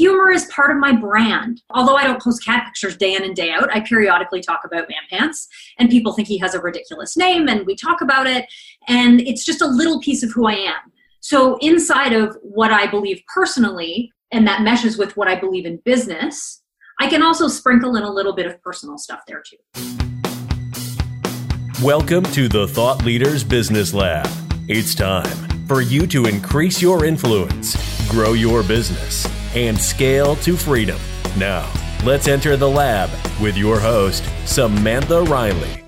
humor is part of my brand. Although I don't post cat pictures day in and day out, I periodically talk about Man Pants, and people think he has a ridiculous name, and we talk about it, and it's just a little piece of who I am. So, inside of what I believe personally, and that meshes with what I believe in business, I can also sprinkle in a little bit of personal stuff there too. Welcome to the Thought Leaders Business Lab. It's time for you to increase your influence, grow your business, and scale to freedom. Now, let's enter the lab with your host, Samantha Riley.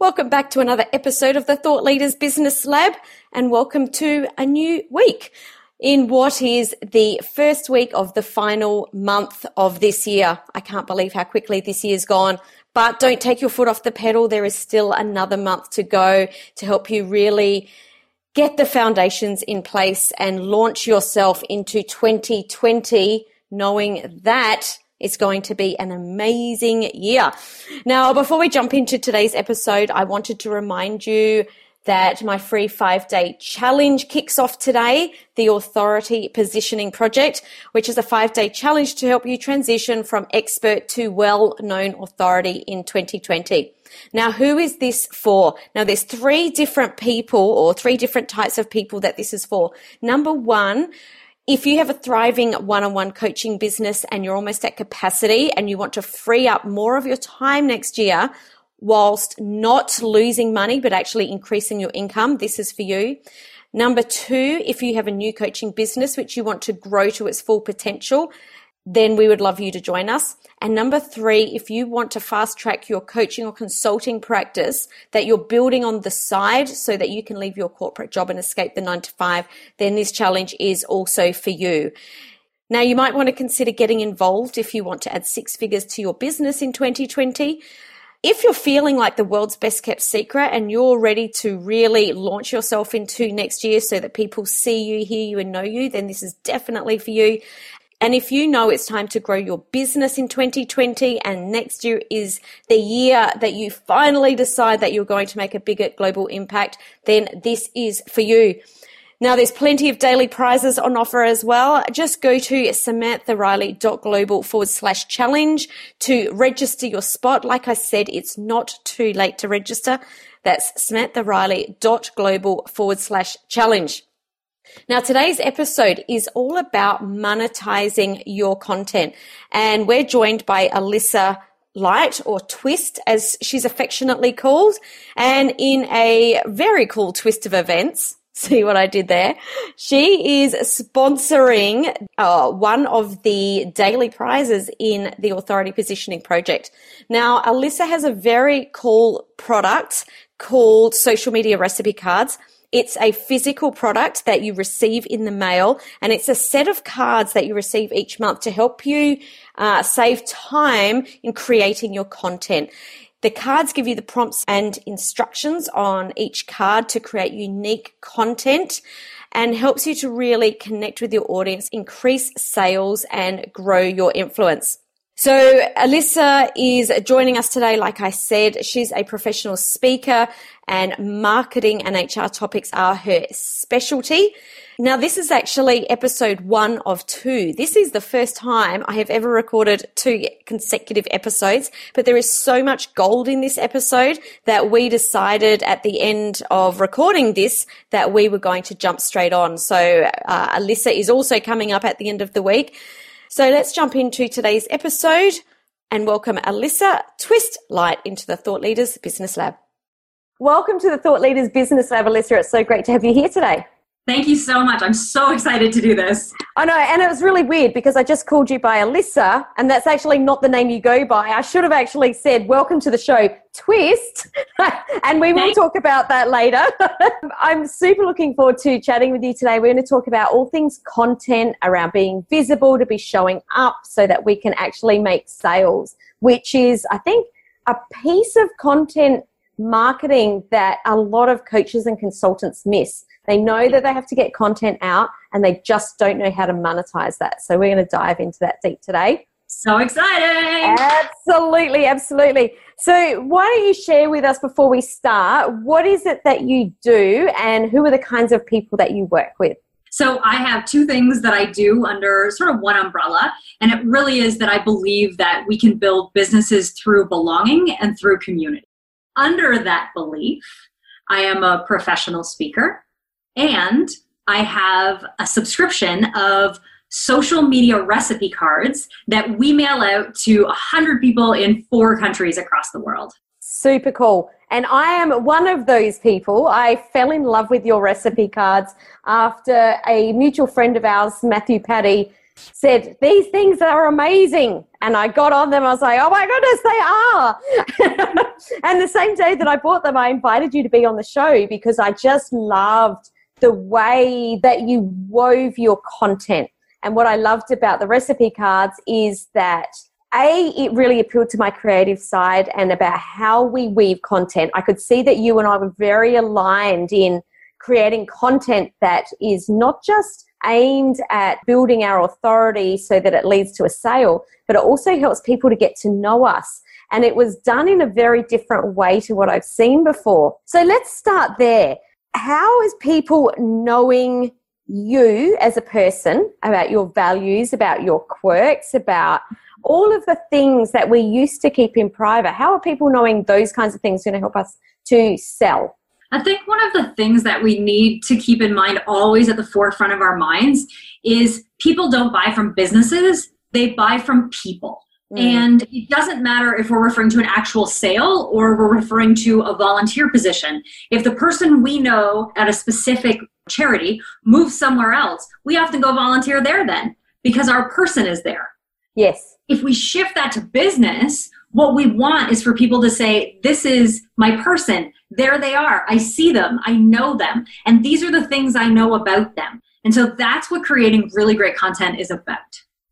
Welcome back to another episode of the Thought Leaders Business Lab, and welcome to a new week in what is the first week of the final month of this year. I can't believe how quickly this year's gone, but don't take your foot off the pedal. There is still another month to go to help you really get the foundations in place and launch yourself into 2020 knowing that it's going to be an amazing year. Now, before we jump into today's episode, I wanted to remind you that my free five day challenge kicks off today, the Authority Positioning Project, which is a five day challenge to help you transition from expert to well known authority in 2020. Now, who is this for? Now, there's three different people or three different types of people that this is for. Number one, if you have a thriving one-on-one coaching business and you're almost at capacity and you want to free up more of your time next year whilst not losing money but actually increasing your income, this is for you. Number two, if you have a new coaching business which you want to grow to its full potential, then we would love you to join us. And number three, if you want to fast track your coaching or consulting practice that you're building on the side so that you can leave your corporate job and escape the nine to five, then this challenge is also for you. Now, you might want to consider getting involved if you want to add six figures to your business in 2020. If you're feeling like the world's best kept secret and you're ready to really launch yourself into next year so that people see you, hear you, and know you, then this is definitely for you. And if you know it's time to grow your business in 2020 and next year is the year that you finally decide that you're going to make a bigger global impact, then this is for you. Now, there's plenty of daily prizes on offer as well. Just go to samanthariley.global forward slash challenge to register your spot. Like I said, it's not too late to register. That's samanthariley.global forward slash challenge. Now, today's episode is all about monetizing your content. And we're joined by Alyssa Light or Twist, as she's affectionately called. And in a very cool twist of events, see what I did there? She is sponsoring uh, one of the daily prizes in the Authority Positioning Project. Now, Alyssa has a very cool product called Social Media Recipe Cards. It's a physical product that you receive in the mail, and it's a set of cards that you receive each month to help you uh, save time in creating your content. The cards give you the prompts and instructions on each card to create unique content and helps you to really connect with your audience, increase sales, and grow your influence. So Alyssa is joining us today. Like I said, she's a professional speaker and marketing and HR topics are her specialty. Now, this is actually episode one of two. This is the first time I have ever recorded two consecutive episodes, but there is so much gold in this episode that we decided at the end of recording this that we were going to jump straight on. So, uh, Alyssa is also coming up at the end of the week. So let's jump into today's episode and welcome Alyssa Twist Light into the Thought Leaders Business Lab. Welcome to the Thought Leaders Business Lab, Alyssa. It's so great to have you here today. Thank you so much. I'm so excited to do this. I know, and it was really weird because I just called you by Alyssa, and that's actually not the name you go by. I should have actually said, Welcome to the show, Twist. and we will talk about that later. I'm super looking forward to chatting with you today. We're going to talk about all things content around being visible, to be showing up so that we can actually make sales, which is, I think, a piece of content marketing that a lot of coaches and consultants miss they know that they have to get content out and they just don't know how to monetize that. So we're going to dive into that deep today. So exciting! Absolutely, absolutely. So, why don't you share with us before we start what is it that you do and who are the kinds of people that you work with? So I have two things that I do under sort of one umbrella. And it really is that I believe that we can build businesses through belonging and through community. Under that belief, I am a professional speaker and I have a subscription of social media recipe cards that we mail out to 100 people in four countries across the world. Super cool. And I am one of those people. I fell in love with your recipe cards after a mutual friend of ours, Matthew Paddy, said, These things are amazing. And I got on them. I was like, Oh my goodness, they are. and the same day that I bought them, I invited you to be on the show because I just loved the way that you wove your content. And what I loved about the recipe cards is that a, it really appealed to my creative side and about how we weave content. I could see that you and I were very aligned in creating content that is not just aimed at building our authority so that it leads to a sale, but it also helps people to get to know us. And it was done in a very different way to what I've seen before. So let's start there. How is people knowing you as a person about your values, about your quirks, about all of the things that we used to keep in private, how are people knowing those kinds of things going to help us to sell? I think one of the things that we need to keep in mind always at the forefront of our minds is people don't buy from businesses, they buy from people. Mm. And it doesn't matter if we're referring to an actual sale or we're referring to a volunteer position. If the person we know at a specific charity moves somewhere else, we often go volunteer there then because our person is there. Yes if we shift that to business, what we want is for people to say, This is my person. There they are. I see them. I know them. And these are the things I know about them. And so that's what creating really great content is about.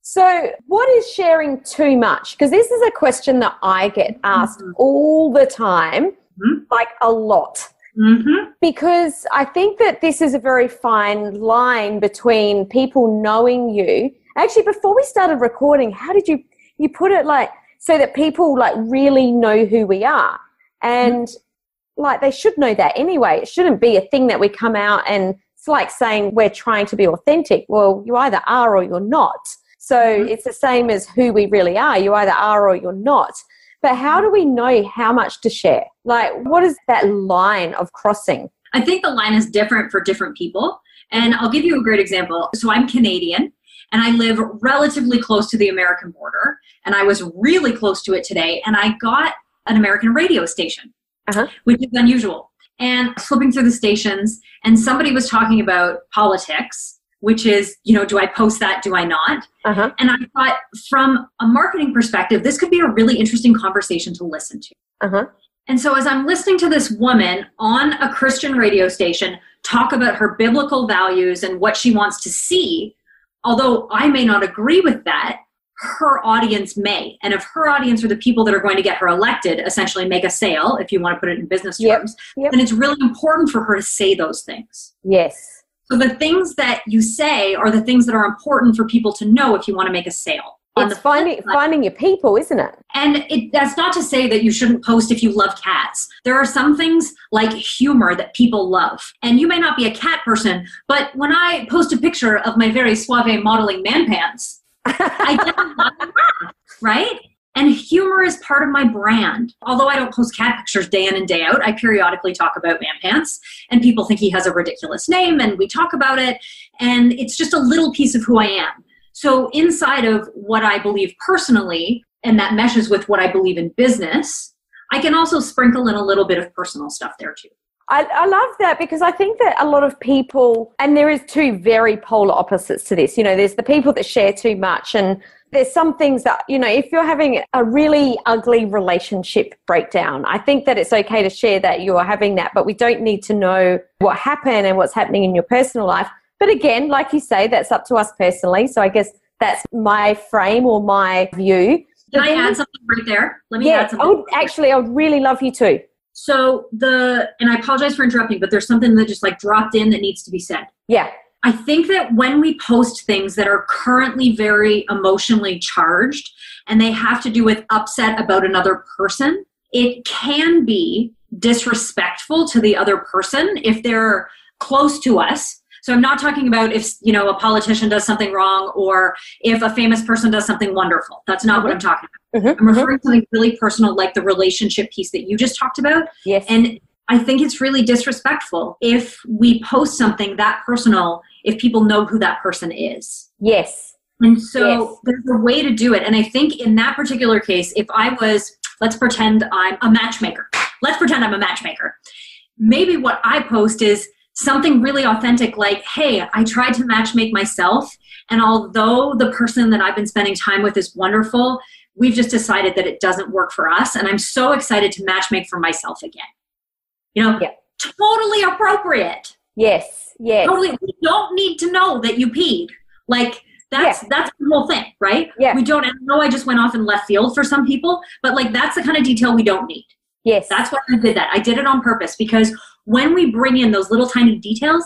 So, what is sharing too much? Because this is a question that I get asked mm-hmm. all the time, mm-hmm. like a lot. Mm-hmm. Because I think that this is a very fine line between people knowing you Actually, before we started recording, how did you you put it like so that people like really know who we are and mm-hmm. like they should know that anyway. It shouldn't be a thing that we come out and it's like saying we're trying to be authentic. Well, you either are or you're not. So mm-hmm. it's the same as who we really are. You either are or you're not. But how do we know how much to share? Like, what is that line of crossing? I think the line is different for different people. And I'll give you a great example. So I'm Canadian and I live relatively close to the American border. And I was really close to it today, and I got an American radio station, uh-huh. which is unusual. And flipping through the stations, and somebody was talking about politics, which is, you know, do I post that? Do I not? Uh-huh. And I thought, from a marketing perspective, this could be a really interesting conversation to listen to. Uh-huh. And so, as I'm listening to this woman on a Christian radio station talk about her biblical values and what she wants to see, although I may not agree with that, her audience may. And if her audience are the people that are going to get her elected, essentially make a sale, if you want to put it in business terms, yep. Yep. then it's really important for her to say those things. Yes. So the things that you say are the things that are important for people to know if you want to make a sale. It's finding finding your people, isn't it? And it, that's not to say that you shouldn't post if you love cats. There are some things like humor that people love, and you may not be a cat person, but when I post a picture of my very suave modeling man pants, I get a lot of laugh, right? And humor is part of my brand. Although I don't post cat pictures day in and day out, I periodically talk about Man Pants, and people think he has a ridiculous name, and we talk about it, and it's just a little piece of who I am. So, inside of what I believe personally, and that meshes with what I believe in business, I can also sprinkle in a little bit of personal stuff there too. I, I, love that because I think that a lot of people, and there is two very polar opposites to this. You know, there's the people that share too much, and there's some things that, you know, if you're having a really ugly relationship breakdown, I think that it's okay to share that you're having that, but we don't need to know what happened and what's happening in your personal life. But again, like you say, that's up to us personally. So I guess that's my frame or my view. Can I add something right there? Let me yeah, add something. Oh, actually, I would really love you to. So the and I apologize for interrupting, but there's something that just like dropped in that needs to be said. Yeah. I think that when we post things that are currently very emotionally charged and they have to do with upset about another person, it can be disrespectful to the other person if they're close to us So I'm not talking about if you know a politician does something wrong or if a famous person does something wonderful. That's not mm-hmm. what I'm talking about. Mm-hmm. I'm referring to something really personal, like the relationship piece that you just talked about. Yes. And I think it's really disrespectful if we post something that personal if people know who that person is. Yes. And so yes. there's a way to do it. And I think in that particular case, if I was, let's pretend I'm a matchmaker. Let's pretend I'm a matchmaker. Maybe what I post is something really authentic like, hey, I tried to matchmake myself. And although the person that I've been spending time with is wonderful, we've just decided that it doesn't work for us. And I'm so excited to matchmake for myself again. You know, yeah. totally appropriate. Yes, yes. Totally. We don't need to know that you peed. Like, that's yeah. that's the whole thing, right? Yeah. We don't I know I just went off in left field for some people, but like that's the kind of detail we don't need. Yes. That's why I did that. I did it on purpose because when we bring in those little tiny details,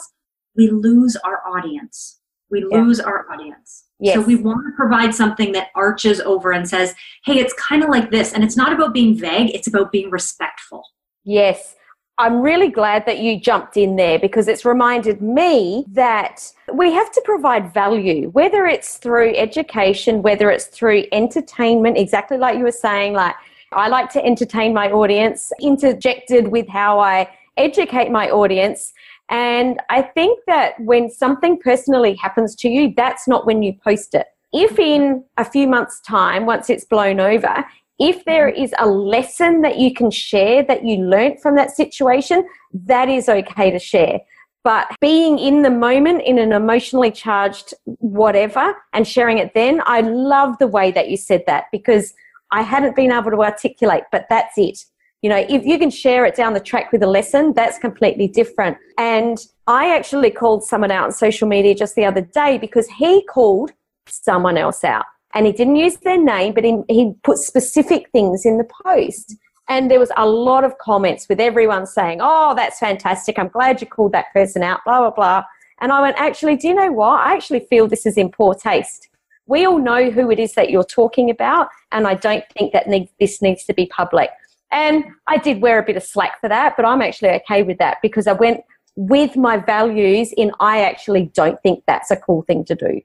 we lose our audience. We yeah. lose our audience. Yes. So we want to provide something that arches over and says, hey, it's kind of like this. And it's not about being vague, it's about being respectful. Yes. I'm really glad that you jumped in there because it's reminded me that we have to provide value, whether it's through education, whether it's through entertainment, exactly like you were saying, like I like to entertain my audience, interjected with how I educate my audience. And I think that when something personally happens to you, that's not when you post it. If in a few months' time, once it's blown over, if there is a lesson that you can share that you learnt from that situation, that is okay to share. But being in the moment in an emotionally charged whatever and sharing it then, I love the way that you said that because I hadn't been able to articulate, but that's it. You know, if you can share it down the track with a lesson, that's completely different. And I actually called someone out on social media just the other day because he called someone else out and he didn't use their name, but he, he put specific things in the post. And there was a lot of comments with everyone saying, Oh, that's fantastic. I'm glad you called that person out, blah, blah, blah. And I went, Actually, do you know what? I actually feel this is in poor taste. We all know who it is that you're talking about, and I don't think that this needs to be public. And I did wear a bit of slack for that, but I'm actually okay with that because I went with my values in I actually don't think that's a cool thing to do.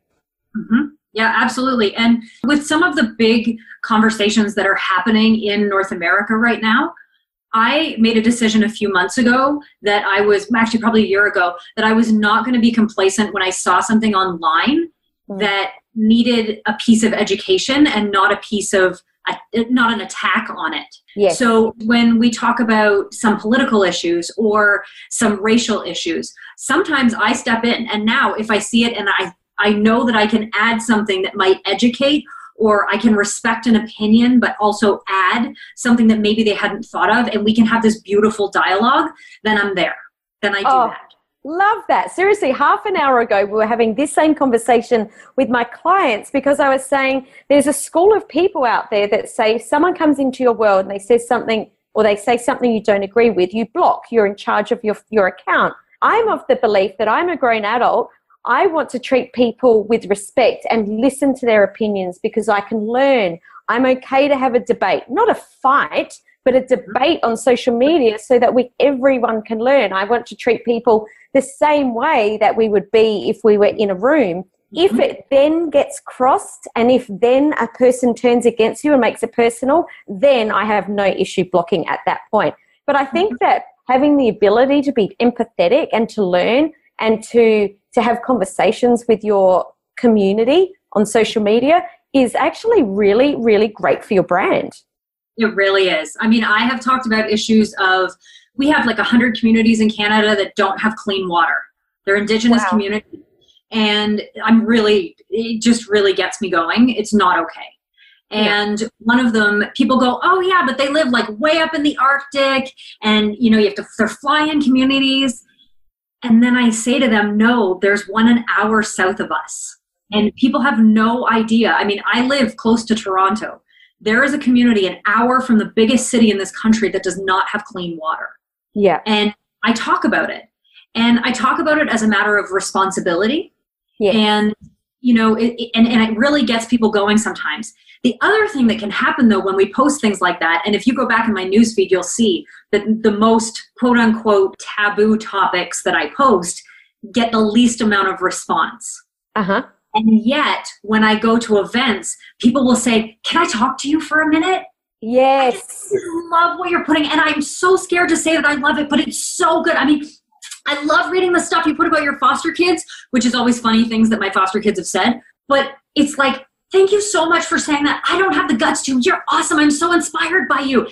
Mm-hmm. Yeah, absolutely. And with some of the big conversations that are happening in North America right now, I made a decision a few months ago that I was actually probably a year ago that I was not going to be complacent when I saw something online mm. that needed a piece of education and not a piece of not an attack on it. Yes. So when we talk about some political issues or some racial issues, sometimes I step in and now if I see it and I I know that I can add something that might educate or I can respect an opinion but also add something that maybe they hadn't thought of and we can have this beautiful dialogue, then I'm there. Then I do oh, that. Love that. Seriously, half an hour ago, we were having this same conversation with my clients because I was saying there's a school of people out there that say if someone comes into your world and they say something or they say something you don't agree with, you block, you're in charge of your, your account. I'm of the belief that I'm a grown adult. I want to treat people with respect and listen to their opinions because I can learn. I'm okay to have a debate, not a fight, but a mm-hmm. debate on social media so that we everyone can learn. I want to treat people the same way that we would be if we were in a room. Mm-hmm. If it then gets crossed and if then a person turns against you and makes it personal, then I have no issue blocking at that point. But I think mm-hmm. that having the ability to be empathetic and to learn and to to have conversations with your community on social media is actually really really great for your brand. It really is. I mean, I have talked about issues of we have like 100 communities in Canada that don't have clean water. They're indigenous wow. communities. And I'm really, it just really gets me going. It's not okay. And yeah. one of them, people go, oh yeah, but they live like way up in the Arctic, and you know you have to. They're fly-in communities, and then I say to them, no, there's one an hour south of us, and hmm. people have no idea. I mean, I live close to Toronto, there is a community an hour from the biggest city in this country that does not have clean water. Yeah. And I talk about it. And I talk about it as a matter of responsibility. Yeah. And, you know, it, and, and it really gets people going sometimes. The other thing that can happen though when we post things like that, and if you go back in my newsfeed, you'll see that the most quote unquote taboo topics that I post get the least amount of response. Uh huh. And yet, when I go to events, people will say, Can I talk to you for a minute? Yes. I love what you're putting, and I'm so scared to say that I love it, but it's so good. I mean, I love reading the stuff you put about your foster kids, which is always funny things that my foster kids have said. But it's like, thank you so much for saying that. I don't have the guts to. You're awesome. I'm so inspired by you.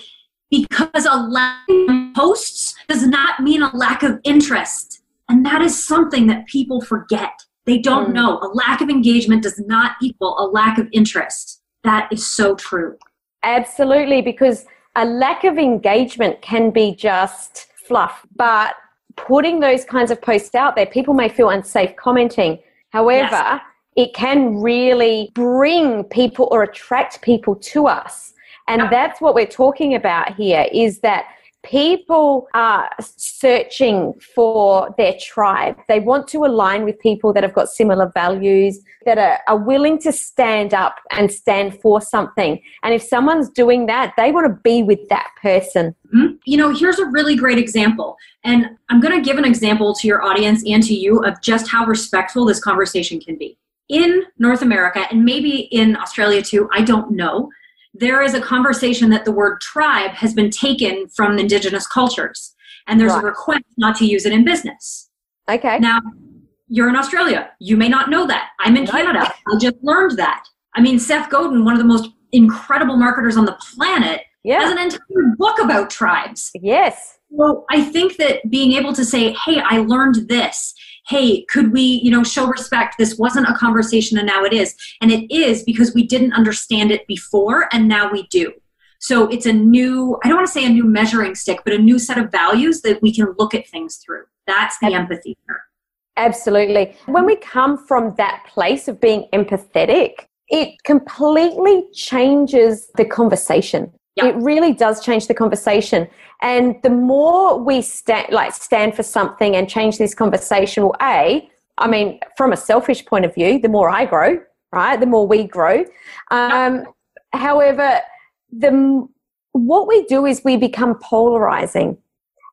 Because a lack of posts does not mean a lack of interest. And that is something that people forget. They don't mm. know. A lack of engagement does not equal a lack of interest. That is so true. Absolutely, because a lack of engagement can be just fluff. But putting those kinds of posts out there, people may feel unsafe commenting. However, yes. it can really bring people or attract people to us. And that's what we're talking about here is that people are searching for their tribe. They want to align with people that have got similar values, that are, are willing to stand up and stand for something. And if someone's doing that, they want to be with that person. Mm-hmm. You know, here's a really great example. And I'm going to give an example to your audience and to you of just how respectful this conversation can be. In North America, and maybe in Australia too, I don't know there is a conversation that the word tribe has been taken from indigenous cultures. And there's right. a request not to use it in business. Okay. Now you're in australia. You may not know that. I'm in canada. I just learned that. I mean seth godin one of the most incredible marketers on the planet yeah. has an entire book about tribes. Yes. Well i think that being able to say hey i learned this hey could we you know show respect? This wasn't a conversation and now it is. And it is because we didn't understand it before and now we do. So it's a new i don't want to say a new measuring stick but a new set of values that we can look at things through. That's the empathy here. absolutely. When we come from that place of being empathetic it completely changes the conversation It really does change the conversation. And the more we stand like stand for something and change this conversation, well, A, I mean, from a selfish point of view, the more I grow, right? The more we grow. Um. However, the what we do is we become polarizing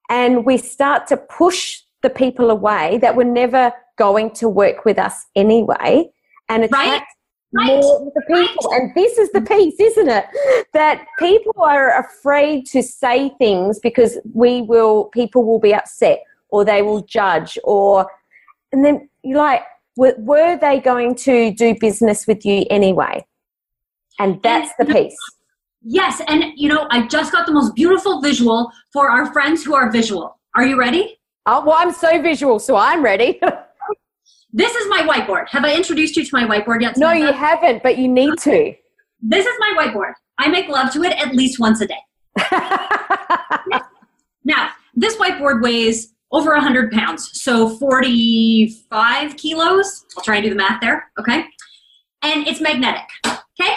and we start to push the people away that were never going to work with us anyway and attract right more with the people. And this is the piece, isn't it? That people are afraid to say things because we will, people will be upset or they will judge or, and then you're like, were, were they going to do business with you anyway? And that's the piece. Yes. And, you know, I just got the most beautiful visual for our friends who are visual. Are you ready? Oh, well, I'm so visual, so I'm ready. This is my whiteboard. Have I introduced you to my whiteboard yet? No, you haven't, but you need to. This is my whiteboard. I make love to it at least once a day. now, this whiteboard weighs over 100 pounds, so 45 kilos. I'll try and do the math there, okay? And it's magnetic, okay?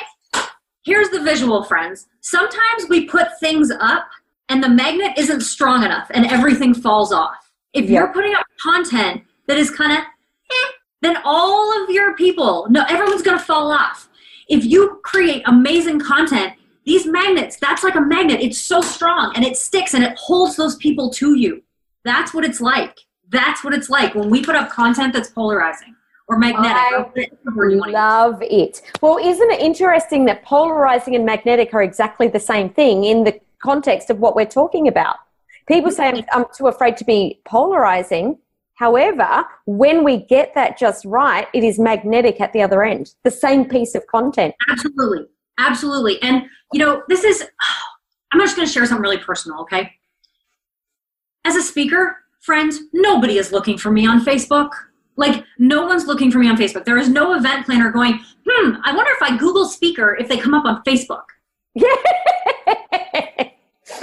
Here's the visual, friends. Sometimes we put things up and the magnet isn't strong enough and everything falls off. If yep. you're putting up content that is kind of then all of your people, no, everyone's going to fall off. If you create amazing content, these magnets, that's like a magnet. It's so strong and it sticks and it holds those people to you. That's what it's like. That's what it's like when we put up content that's polarizing or magnetic. I or love it. Well, isn't it interesting that polarizing and magnetic are exactly the same thing in the context of what we're talking about? People say I'm, I'm too afraid to be polarizing However, when we get that just right, it is magnetic at the other end, the same piece of content. Absolutely. Absolutely. And, you know, this is, I'm just going to share something really personal, okay? As a speaker, friends, nobody is looking for me on Facebook. Like, no one's looking for me on Facebook. There is no event planner going, hmm, I wonder if I Google speaker if they come up on Facebook.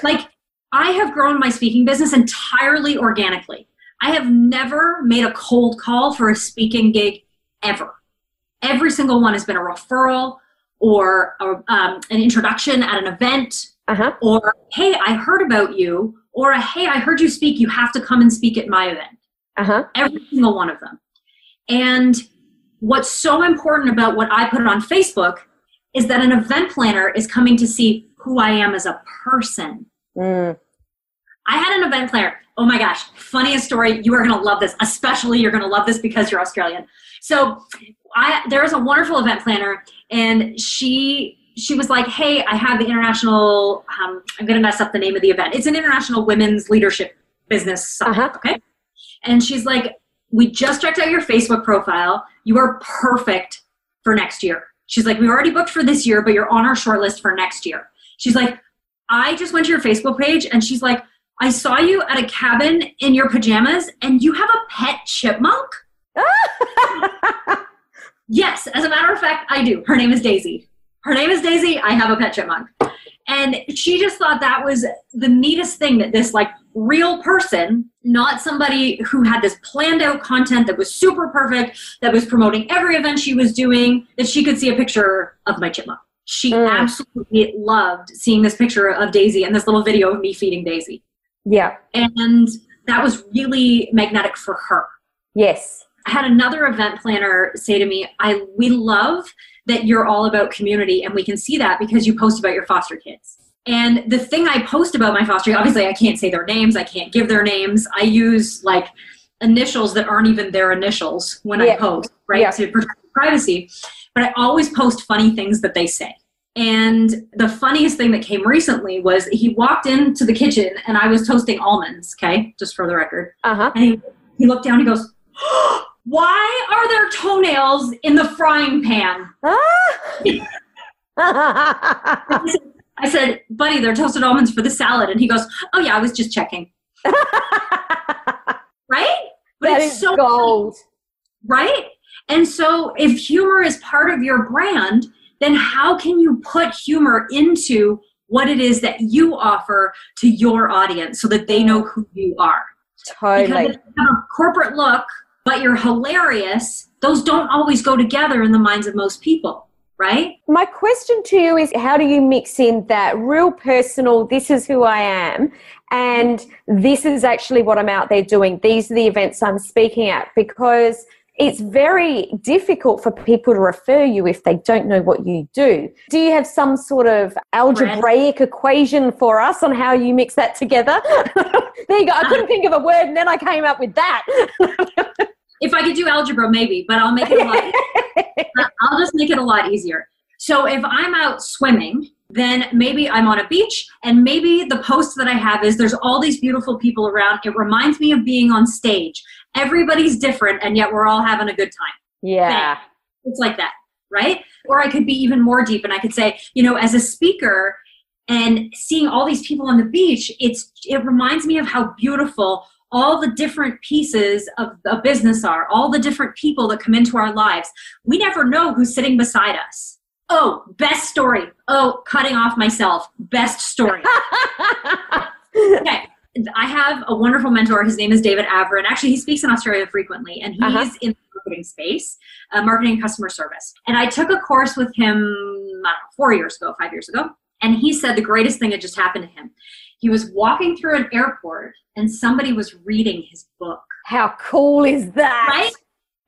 like, I have grown my speaking business entirely organically. I have never made a cold call for a speaking gig ever. Every single one has been a referral or a, um, an introduction at an event, uh-huh. or hey, I heard about you, or a hey, I heard you speak. You have to come and speak at my event. Uh-huh. Every single one of them. And what's so important about what I put on Facebook is that an event planner is coming to see who I am as a person. Mm. I had an event planner. Oh my gosh, funniest story. You are going to love this, especially you're going to love this because you're Australian. So, I there was a wonderful event planner, and she she was like, "Hey, I have the international. Um, I'm going to mess up the name of the event. It's an international women's leadership business summit. Uh-huh. Okay." And she's like, "We just checked out your Facebook profile. You are perfect for next year." She's like, "We already booked for this year, but you're on our short list for next year." She's like, "I just went to your Facebook page, and she's like." I saw you at a cabin in your pajamas and you have a pet chipmunk? yes, as a matter of fact, I do. Her name is Daisy. Her name is Daisy. I have a pet chipmunk. And she just thought that was the neatest thing that this like real person, not somebody who had this planned out content that was super perfect, that was promoting every event she was doing, that she could see a picture of my chipmunk. She Mm. absolutely loved seeing this picture of Daisy and this little video of me feeding Daisy yeah. and that was really magnetic for her. Yes. I had another event planner say to me, "I we love that you're all about community, and we can see that because you post about your foster kids." And the thing I post about my foster, obviously, I can't say their names, I can't give their names. I use like initials that aren't even their initials when I post, right, Yeah. to protect privacy. But I always post funny things that they say. And the funniest thing that came recently was he walked into the kitchen and I was toasting almonds, okay, just for the record. Uh huh. And he, he looked down and he goes, Why are there toenails in the frying pan? Ah. I said, Buddy, they're toasted almonds for the salad. And he goes, Oh, yeah, I was just checking. Right? But that it's is so gold. right? And so if humor is part of your brand, then how can you put humor into what it is that you offer to your audience so that they know who you are? Because Totally. if you have a corporate look, but you're hilarious, those don't always go together in the minds of most people, right? My question to you is how do you mix in that real personal, this is who I am, and this is actually what I'm out there doing? These are the events I'm speaking at because it's very difficult for people to refer you if they don't know what you do. Do you have some sort of algebraic equation for us on how you mix that together? there you go. I couldn't uh, think of a word and then I came up with that. If I could do algebra, maybe, but I'll make it a lot. I'll just make it a lot easier. So if I'm out swimming, then maybe I'm on a beach, and maybe the post that I have is there's all these beautiful people around. It reminds me of being on stage. Everybody's different, and yet we're all having a good time. yeah. It's like that, right? Or I could be even more deep and I could say, you know, as a speaker and seeing all these people on the beach, it's it reminds me of how beautiful all the different pieces of a business are, all the different people that come into our lives. We never know who's sitting beside us. Oh, best story. Oh, cutting off myself. Best story. okay. I have a wonderful mentor. His name is David Avrin. Actually, he speaks in Australia frequently, and he's Uh-huh. in the marketing space, uh, marketing and customer service. And I took a course with him, I don't know, four years ago, five years ago. And he said the greatest thing that just happened to him. He was walking through an airport, and somebody was reading his book How cool is that? right?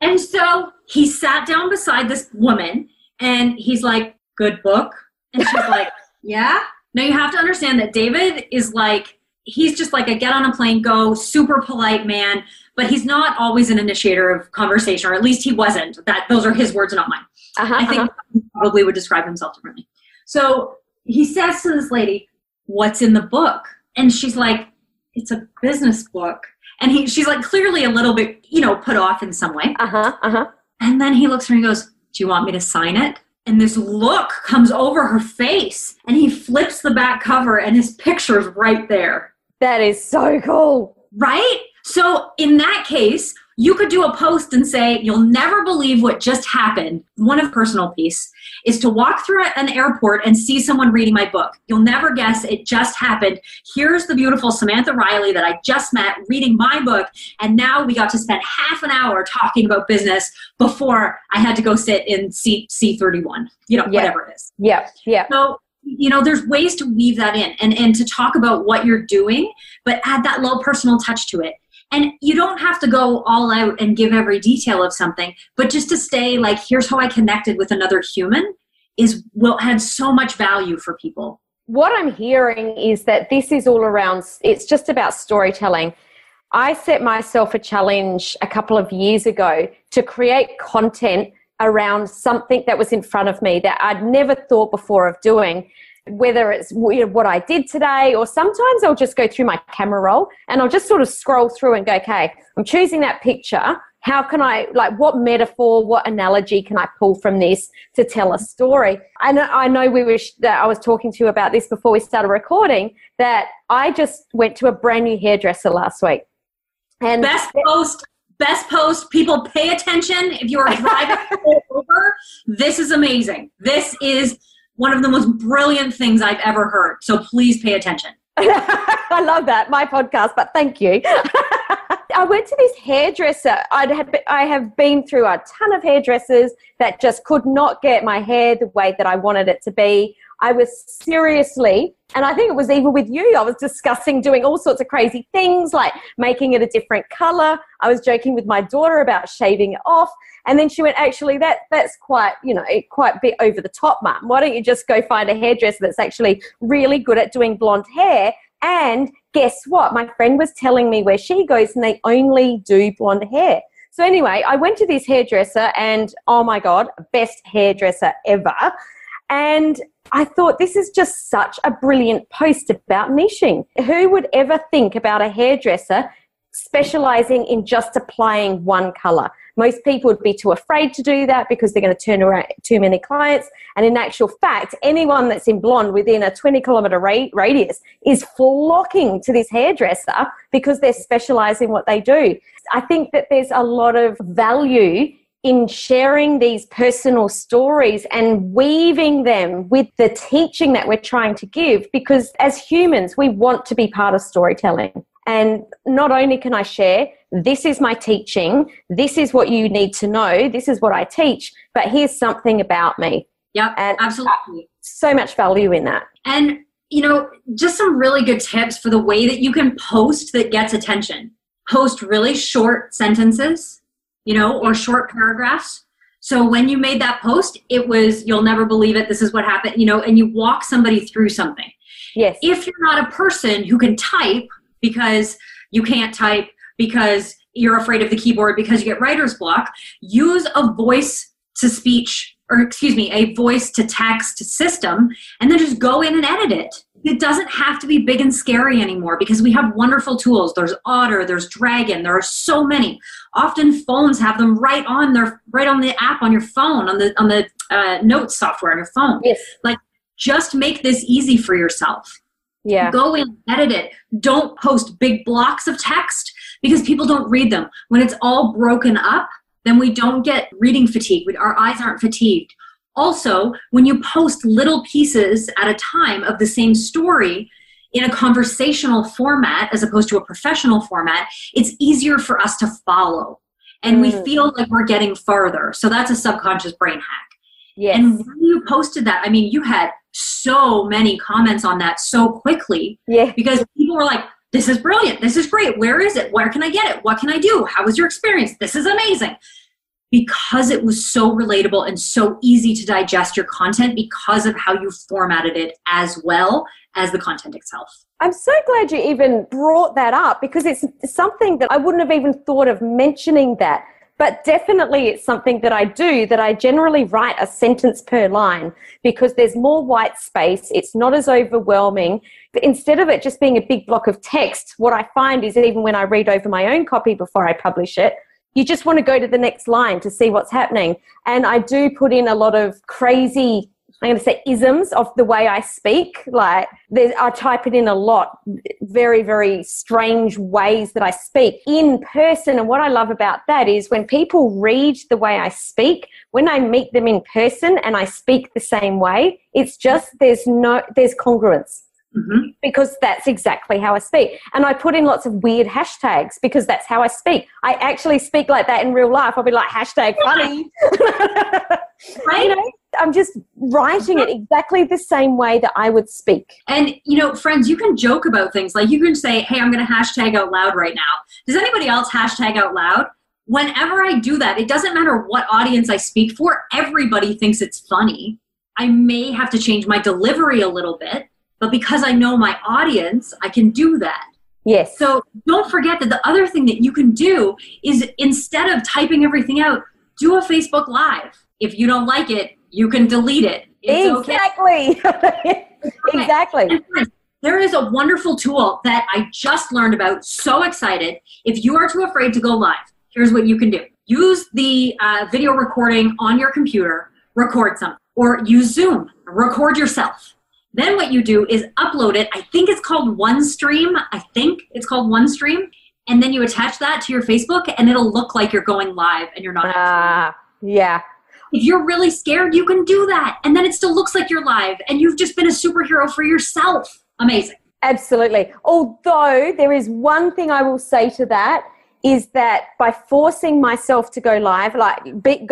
And so he sat down beside this woman and he's like, Good book. And she's like, Yeah. Now you have to understand that David is like, he's just like a get on a plane, go, super polite man, but he's not always an initiator of conversation, or at least he wasn't. That those are his words, not mine. Uh-huh, I think he probably would describe himself differently. So he says to this lady, What's in the book? And she's like, It's a business book. And he, she's like clearly a little bit, you know, put off in some way. uh-huh, uh-huh. And then he looks at her and he goes, Do you want me to sign it? And this look comes over her face. And he flips the back cover and his picture's right there. That is so cool. Right? So in that case, you could do a post and say, You'll never believe what just happened. One of personal piece is to walk through an airport and see someone reading my book. You'll never guess it just happened. Here's the beautiful Samantha Riley that I just met reading my book. And now we got to spend half an hour talking about business before I had to go sit in seat C31, you know, Yeah. whatever it is. Yeah, yeah. So, you know, there's ways to weave that in and, and to talk about what you're doing, but add that little personal touch to it. And you don't have to go all out and give every detail of something, but just to stay like, here's how I connected with another human is will add so much value for people. what I'm hearing is that this is all around, it's just about storytelling. I set myself a challenge a couple of years ago to create content around something that was in front of me that I'd never thought before of doing. Whether it's what I did today, or sometimes I'll just go through my camera roll and I'll just sort of scroll through and go, okay, I'm choosing that picture how can I, like, what metaphor, what analogy can I pull from this to tell a story? And I know we were, that I was talking to you about this before we started recording, that I just went to a brand new hairdresser last week. And best post, best post. People pay attention. If you are driving over, this is amazing. This is one of the most brilliant things I've ever heard. So please pay attention. I love that. My podcast, but thank you. I went to this hairdresser. I'd have, I have been through a ton of hairdressers that just could not get my hair the way that I wanted it to be. I was seriously, and I think it was even with you, I was discussing doing all sorts of crazy things like making it a different color. I was joking with my daughter about shaving it off. And then she went, actually, that that's quite, you know, quite a bit over the top, mum. Why don't you just go find a hairdresser that's actually really good at doing blonde hair and guess what? My friend was telling me where she goes and they only do blonde hair. So anyway, I went to this hairdresser and oh my God, best hairdresser ever. And I thought this is just such a brilliant post about niching. Who would ever think about a hairdresser specializing in just applying one color? Most people would be too afraid to do that because they're going to turn around too many clients. And in actual fact, anyone that's in blonde within a 20 kilometer radius is flocking to this hairdresser because they're specializing what they do. I think that there's a lot of value in sharing these personal stories and weaving them with the teaching that we're trying to give because as humans we want to be part of storytelling and not only can I share, this is my teaching, this is what you need to know, this is what I teach, but here's something about me. yeah and absolutely. So much value in that. And, you know, just some really good tips for the way that you can post that gets attention. Post really short sentences, you know, or short paragraphs. So when you made that post, it was, you'll never believe it, this is what happened, you know, and you walk somebody through something. Yes. If you're not a person who can type, because you can't type, because you're afraid of the keyboard, because you get writer's block, use a voice to speech, or excuse me, a voice to text system, and then just go in and edit it. It doesn't have to be big and scary anymore because we have wonderful tools. There's Otter, there's Dragon, there are so many. Often phones have them right on their right on the app on your phone, on the on the uh, notes software on your phone. Yes. Like just make this easy for yourself. Yeah. Go in, edit it. Don't post big blocks of text because people don't read them. When it's all broken up, then we don't get reading fatigue. Our eyes aren't fatigued. Also, when you post little pieces at a time of the same story in a conversational format as opposed to a professional format, it's easier for us to follow. And mm. we feel like we're getting further. So that's a subconscious brain hack. Yes. And when you posted that, I mean, you had so many comments on that so quickly. Yeah. Because people were like, this is brilliant. This is great. Where is it? Where can I get it? What can I do? How was your experience? This is amazing. Because it was so relatable and so easy to digest your content because of how you formatted it as well as the content itself. I'm so glad you even brought that up because it's something that I wouldn't have even thought of mentioning that but definitely it's something that I do that I generally write a sentence per line because there's more white space. It's not as overwhelming. But instead of it just being a big block of text, what I find is even when I read over my own copy before I publish it, you just want to go to the next line to see what's happening. And I do put in a lot of crazy I'm going to say isms of the way I speak. Like I type it in a lot, very, very strange ways that I speak in person. And what I love about that is when people read the way I speak, when I meet them in person and I speak the same way, it's just there's no, there's congruence. Mm-hmm. Because that's exactly how I speak. And I put in lots of weird hashtags because that's how I speak. I actually speak like that in real life. I'll be like, hashtag funny. right? You know, I'm just writing it exactly the same way that I would speak. And, you know, friends, you can joke about things. Like you can say, hey, I'm going to hashtag out loud right now. Does anybody else hashtag out loud? Whenever I do that, it doesn't matter what audience I speak for, everybody thinks it's funny. I may have to change my delivery a little bit but because I know my audience, I can do that. Yes. So don't forget that the other thing that you can do is instead of typing everything out, do a Facebook Live. If you don't like it, you can delete it. It's exactly. Okay. exactly. There is a wonderful tool that I just learned about. So excited. If you are too afraid to go live, here's what you can do use the uh, video recording on your computer, record something, or use Zoom, record yourself. Then what you do is upload it. I think it's called OneStream. I think it's called OneStream. And then you attach that to your Facebook, and it'll look like you're going live and you're not. Ah, uh, yeah. If you're really scared, you can do that. And then it still looks like you're live, and you've just been a superhero for yourself. Amazing. Absolutely. Although there is one thing I will say to that is that by forcing myself to go live, like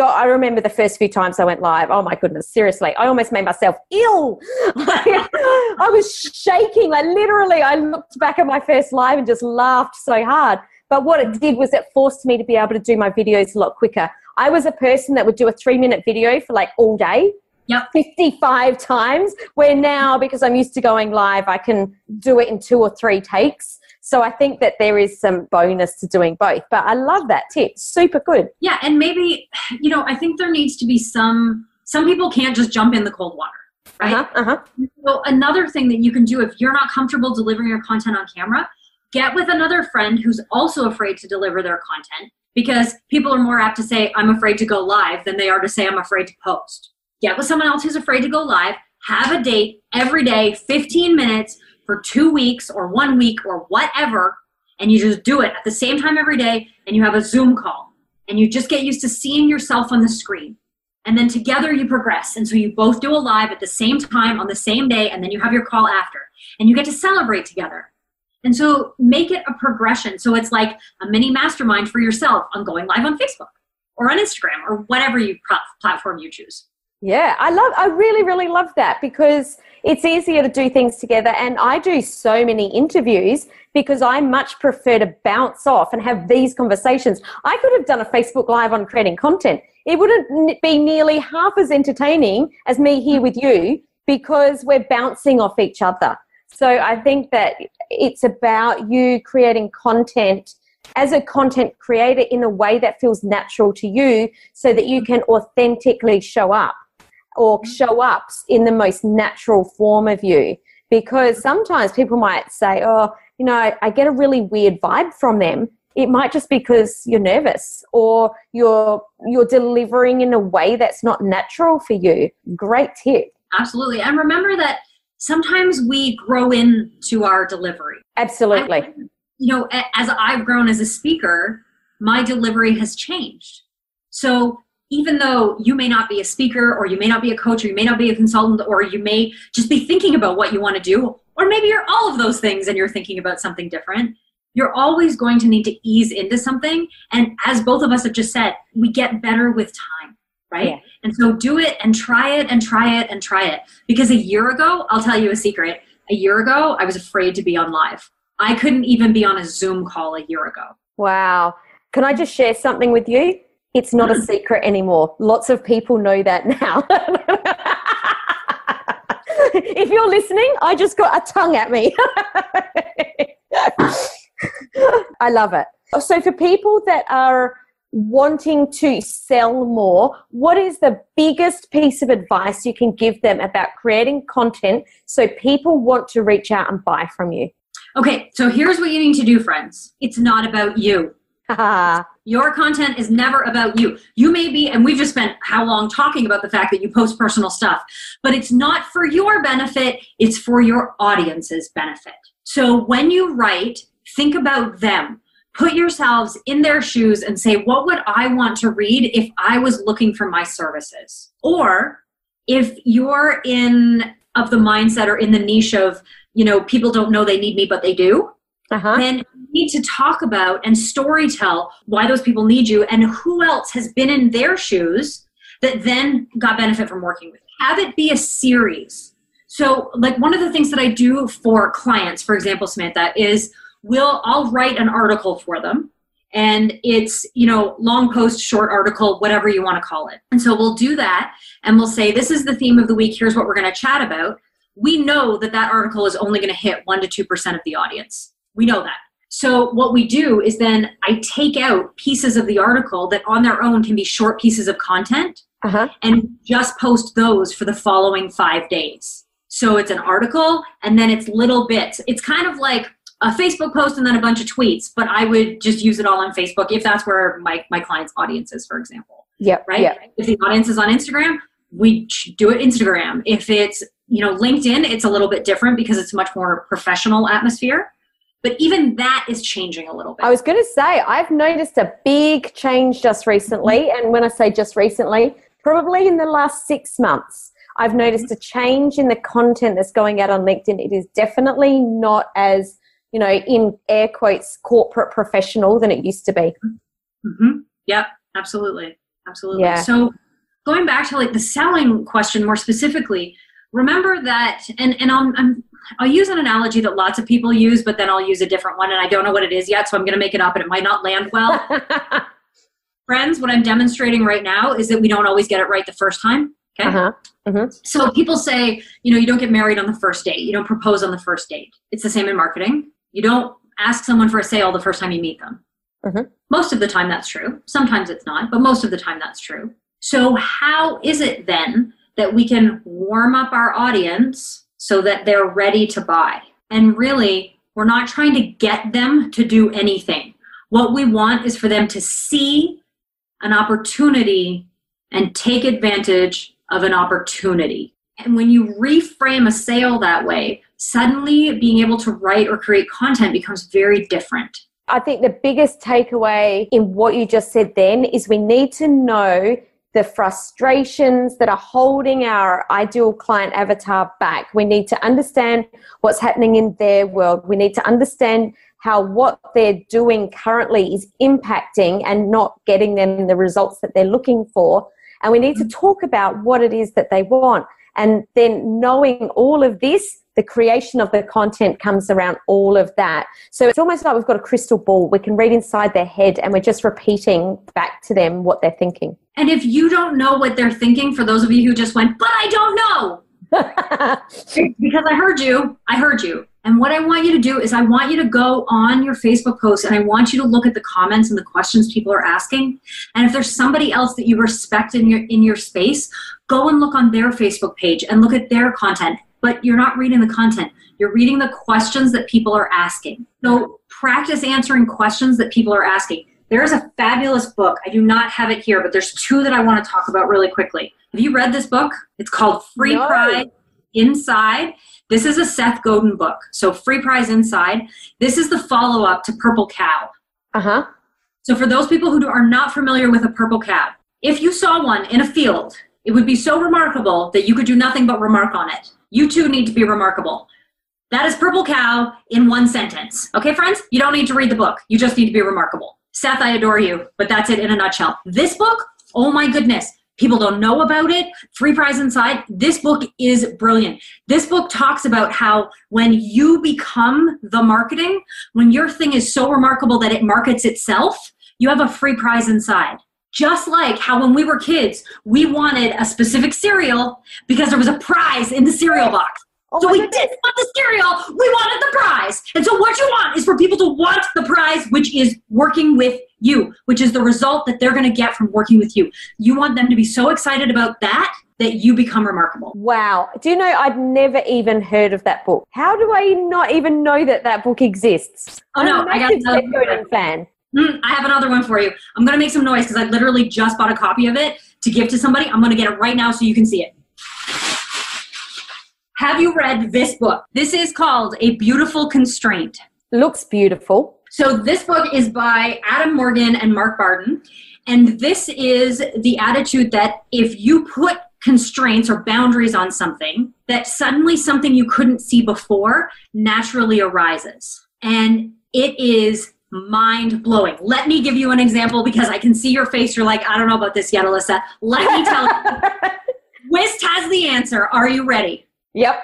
I remember the first few times I went live. Oh my goodness, seriously, I almost made myself ill. I was shaking. Like literally, I looked back at my first live and just laughed so hard. But what it did was it forced me to be able to do my videos a lot quicker. I was a person that would do a three minute video for like all day. Yep. 55 times. Where now, because I'm used to going live, I can do it in two or three takes. So I think that there is some bonus to doing both. But I love that tip. Super good. Yeah, and maybe you know, I think there needs to be some some people can't just jump in the cold water. Right. Uh-huh, uh-huh. So another thing that you can do if you're not comfortable delivering your content on camera, get with another friend who's also afraid to deliver their content because people are more apt to say, I'm afraid to go live than they are to say, I'm afraid to post. Get with someone else who's afraid to go live, have a date every day, 15 minutes for two weeks or one week or whatever, and you just do it at the same time every day, and you have a Zoom call, and you just get used to seeing yourself on the screen. And then together you progress. And so you both do a live at the same time on the same day, and then you have your call after, and you get to celebrate together. And so make it a progression. So it's like a mini mastermind for yourself on going live on Facebook or on Instagram or whatever you platform you choose. Yeah, I love I really really love that because it's easier to do things together and I do so many interviews because I much prefer to bounce off and have these conversations. I could have done a Facebook live on creating content. It wouldn't be nearly half as entertaining as me here with you because we're bouncing off each other. So I think that it's about you creating content as a content creator in a way that feels natural to you so that you can authentically show up or show up in the most natural form of you. Because sometimes people might say, oh, you know, I get a really weird vibe from them. It might just be because you're nervous or you're you're delivering in a way that's not natural for you. Great tip. Absolutely. And remember that sometimes we grow into our delivery. Absolutely. I, you know, as I've grown as a speaker, my delivery has changed. So even though you may not be a speaker or you may not be a coach or you may not be a consultant or you may just be thinking about what you want to do or maybe you're all of those things and you're thinking about something different you're always going to need to ease into something. And as both of us have just said we get better with time right? Yeah. and so do it and try it and try it and try it. Because a year ago i'll tell you a secret a year ago i was afraid to be on live. I couldn't even be on a zoom call a year ago. Wow. Can i just share something with you it's not a secret anymore. Lots of people know that now. if you're listening, I just got a tongue at me. I love it. So, for people that are wanting to sell more, what is the biggest piece of advice you can give them about creating content so people want to reach out and buy from you? Okay, so here's what you need to do, friends. It's not about you. Your content is never about you. You may be, and we've just spent how long talking about the fact that you post personal stuff, but it's not for your benefit, it's for your audience's benefit. So when you write, think about them. Put yourselves in their shoes and say, what would I want to read if I was looking for my services? Or if you're in of the mindset or in the niche of, you know, people don't know they need me, but they do, uh-huh. then you need to talk about and story tell why those people need you and who else has been in their shoes that then got benefit from working with. Have it be a series. So, like one of the things that I do for clients, for example, Samantha, is will I'll write an article for them and it's you know long post short article whatever you want to call it and so we'll do that and we'll say this is the theme of the week here's what we're going to chat about we know that that article is only going to hit 1 to 2% of the audience. We know that. So what we do is then I take out pieces of the article that on their own can be short pieces of content uh-huh. and just post those for the following 5 days. So it's an article and then it's little bits. It's kind of like a Facebook post and then a bunch of tweets, but I would just use it all on Facebook if that's where my, my client's audience is, for example. Yeah. Right. Yep. If the audience is on Instagram, we do it Instagram. If it's, you know, LinkedIn, it's a little bit different because it's much more professional atmosphere. But even that is changing a little bit. I was going to say, I've noticed a big change just recently. And when I say just recently, probably in the last six months, I've noticed a change in the content that's going out on LinkedIn. It is definitely not as, you know, in air quotes, corporate professional than it used to be. Mm-hmm. Yep, absolutely. Absolutely. Yeah. So going back to like the selling question more specifically, remember that, and, and I'm, I'm I'll use an analogy that lots of people use, but then I'll use a different one, and I don't know what it is yet, so I'm going to make it up, and it might not land well. Friends, what I'm demonstrating right now is that we don't always get it right the first time. Okay. Uh-huh. Mm-hmm. So people say, you know, you don't get married on the first date. You don't propose on the first date. It's the same in marketing. You don't ask someone for a sale the first time you meet them. Mm-hmm. Most of the time, that's true. Sometimes it's not, but most of the time, that's true. So, how is it then that we can warm up our audience so that they're ready to buy. And really, we're not trying to get them to do anything. What we want is for them to see an opportunity and take advantage of an opportunity. And when you reframe a sale that way, suddenly being able to write or create content becomes very different. I think the biggest takeaway in what you just said then is we need to know the frustrations that are holding our ideal client avatar back. We need to understand what's happening in their world. We need to understand how what they're doing currently is impacting and not getting them the results that they're looking for. And we need to talk about what it is that they want. And then knowing all of this, the creation of the content comes around all of that. So it's almost like we've got a crystal ball. We can read inside their head and we're just repeating back to them what they're thinking. And if you don't know what they're thinking, for those of you who just went, but I don't know, because I heard you, I heard you. And what I want you to do is I want you to go on your Facebook post and I want you to look at the comments and the questions people are asking. And if there's somebody else that you respect in your in your space, go and look on their Facebook page and look at their content. But you're not reading the content. You're reading the questions that people are asking. So practice answering questions that people are asking. There's a fabulous book. I do not have it here, but there's two that I want to talk about really quickly. Have you read this book? It's called Free no. Prize Inside. This is a Seth Godin book. So Free Prize Inside. This is the follow up to Purple Cow. Uh huh. So for those people who are not familiar with a purple cow, if you saw one in a field, it would be so remarkable that you could do nothing but remark on it. You too need to be remarkable. That is Purple Cow in one sentence. Okay, friends? You don't need to read the book. You just need to be remarkable. Seth, I adore you, but that's it in a nutshell. This book, oh my goodness, people don't know about it. Free prize inside. This book is brilliant. This book talks about how when you become the marketing, when your thing is so remarkable that it markets itself, you have a free prize inside. Just like how when we were kids, we wanted a specific cereal because there was a prize in the cereal box. Oh so we goodness. didn't want the cereal, we wanted the prize. And so what you want is for people to want the prize, which is working with you, which is the result that they're going to get from working with you. You want them to be so excited about that that you become remarkable. Wow. Do you know, I'd never even heard of that book. How do I not even know that that book exists? Oh, no, I got another fan. Mm, I have another one for you. I'm going to make some noise because I literally just bought a copy of it to give to somebody. I'm going to get it right now so you can see it. Have you read this book? This is called A Beautiful Constraint. Looks beautiful. So, this book is by Adam Morgan and Mark Barden. And this is the attitude that if you put constraints or boundaries on something, that suddenly something you couldn't see before naturally arises. And it is mind blowing. Let me give you an example because I can see your face. You're like, I don't know about this yet, Alyssa. Let me tell you. Whist has the answer. Are you ready? Yep.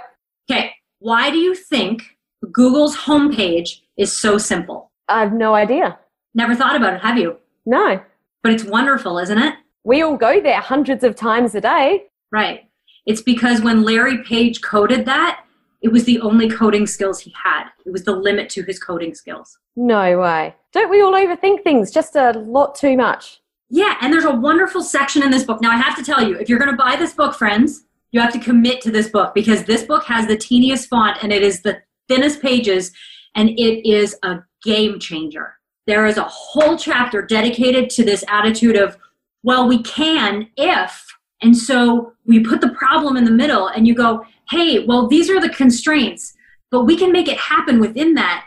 Okay. Why do you think Google's homepage is so simple? I have no idea. Never thought about it, have you? No. But it's wonderful, isn't it? We all go there hundreds of times a day. Right. It's because when Larry Page coded that, it was the only coding skills he had. It was the limit to his coding skills. No way. Don't we all overthink things just a lot too much? Yeah, and there's a wonderful section in this book. Now, I have to tell you, if you're going to buy this book, friends, you have to commit to this book because this book has the teeniest font and it is the thinnest pages and it is a game changer. There is a whole chapter dedicated to this attitude of, well, we can if. And so we put the problem in the middle and you go, hey, well, these are the constraints, but we can make it happen within that.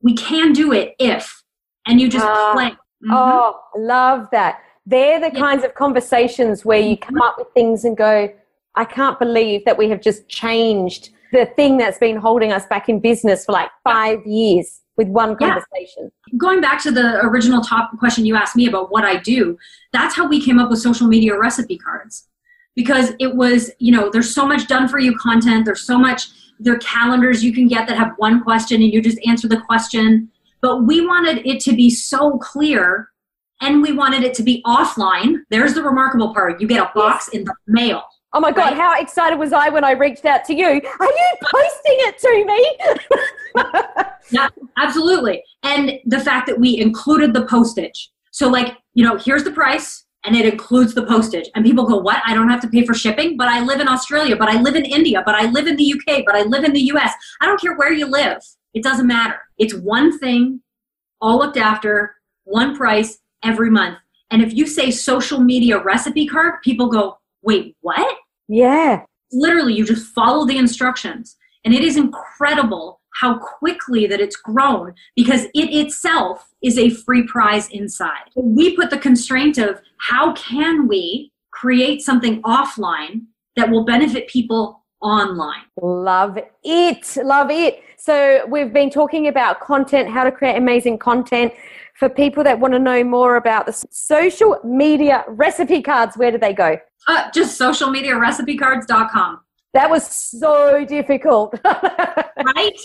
We can do it if. And you just uh, play. Mm-hmm. Oh, love that. They're the yeah. kinds of conversations where you come up with things and go, I can't believe that we have just changed the thing that's been holding us back in business for like five years with one conversation. Yeah. Going back to the original top question you asked me about what I do, that's how we came up with social media recipe cards. Because it was, you know, there's so much done for you content, there's so much there are calendars you can get that have one question and you just answer the question. But we wanted it to be so clear and we wanted it to be offline. There's the remarkable part. You get a box in the mail. Oh my God, right? how excited was I when I reached out to you? Are you posting it to me? yeah, absolutely. And the fact that we included the postage. So, like, you know, here's the price and it includes the postage. And people go, What? I don't have to pay for shipping? But I live in Australia, but I live in India, but I live in the UK, but I live in the US. I don't care where you live. It doesn't matter. It's one thing, all looked after, one price every month. And if you say social media recipe card, people go, Wait, what? Yeah. Literally, you just follow the instructions. And it is incredible how quickly that it's grown because it itself is a free prize inside. We put the constraint of how can we create something offline that will benefit people online. Love it. Love it. So, we've been talking about content, how to create amazing content. For people that want to know more about the social media recipe cards, where do they go? Uh, just socialmediarecipecards.com. That was so difficult. right?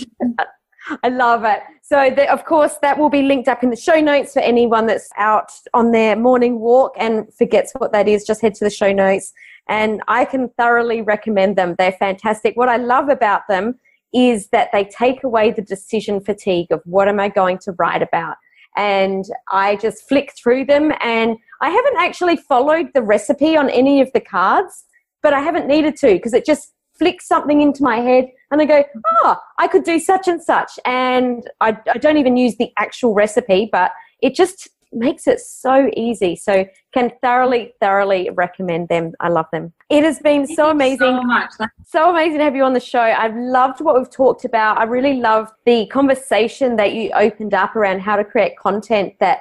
I love it. So, the, of course, that will be linked up in the show notes for anyone that's out on their morning walk and forgets what that is. Just head to the show notes. And I can thoroughly recommend them. They're fantastic. What I love about them is that they take away the decision fatigue of what am I going to write about. And I just flick through them. And I haven't actually followed the recipe on any of the cards, but I haven't needed to because it just flicks something into my head and I go, oh, I could do such and such. And I, I don't even use the actual recipe, but it just makes it so easy. So can thoroughly, thoroughly recommend them. I love them. It has been so amazing. So much. So amazing to have you on the show. I've loved what we've talked about. I really loved the conversation that you opened up around how to create content that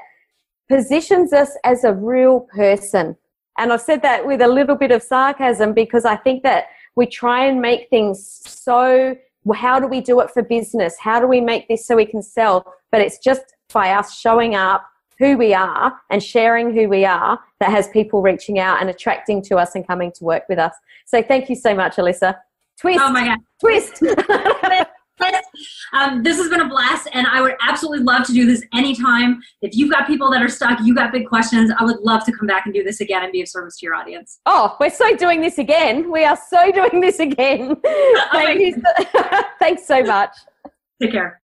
positions us as a real person. And I've said that with a little bit of sarcasm because I think that we try and make things so how do we do it for business? How do we make this so we can sell? But it's just by us showing up who we are and sharing who we are that has people reaching out and attracting to us and coming to work with us. So thank you so much, Alyssa. Twist. Oh my God. Twist. Um, this has been a blast, and I would absolutely love to do this anytime. If you've got people that are stuck, you've got big questions, I would love to come back and do this again and be of service to your audience. Oh, we're so doing this again. We are so doing this again. Thank you. So, thanks so much. Take care.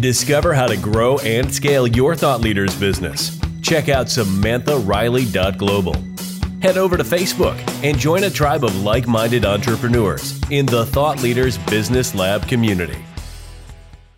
Discover how to grow and scale your thought leaders business. Check out SamanthaRiley.global. Head over to Facebook and join a tribe of like minded entrepreneurs in the Thought Leaders Business Lab community.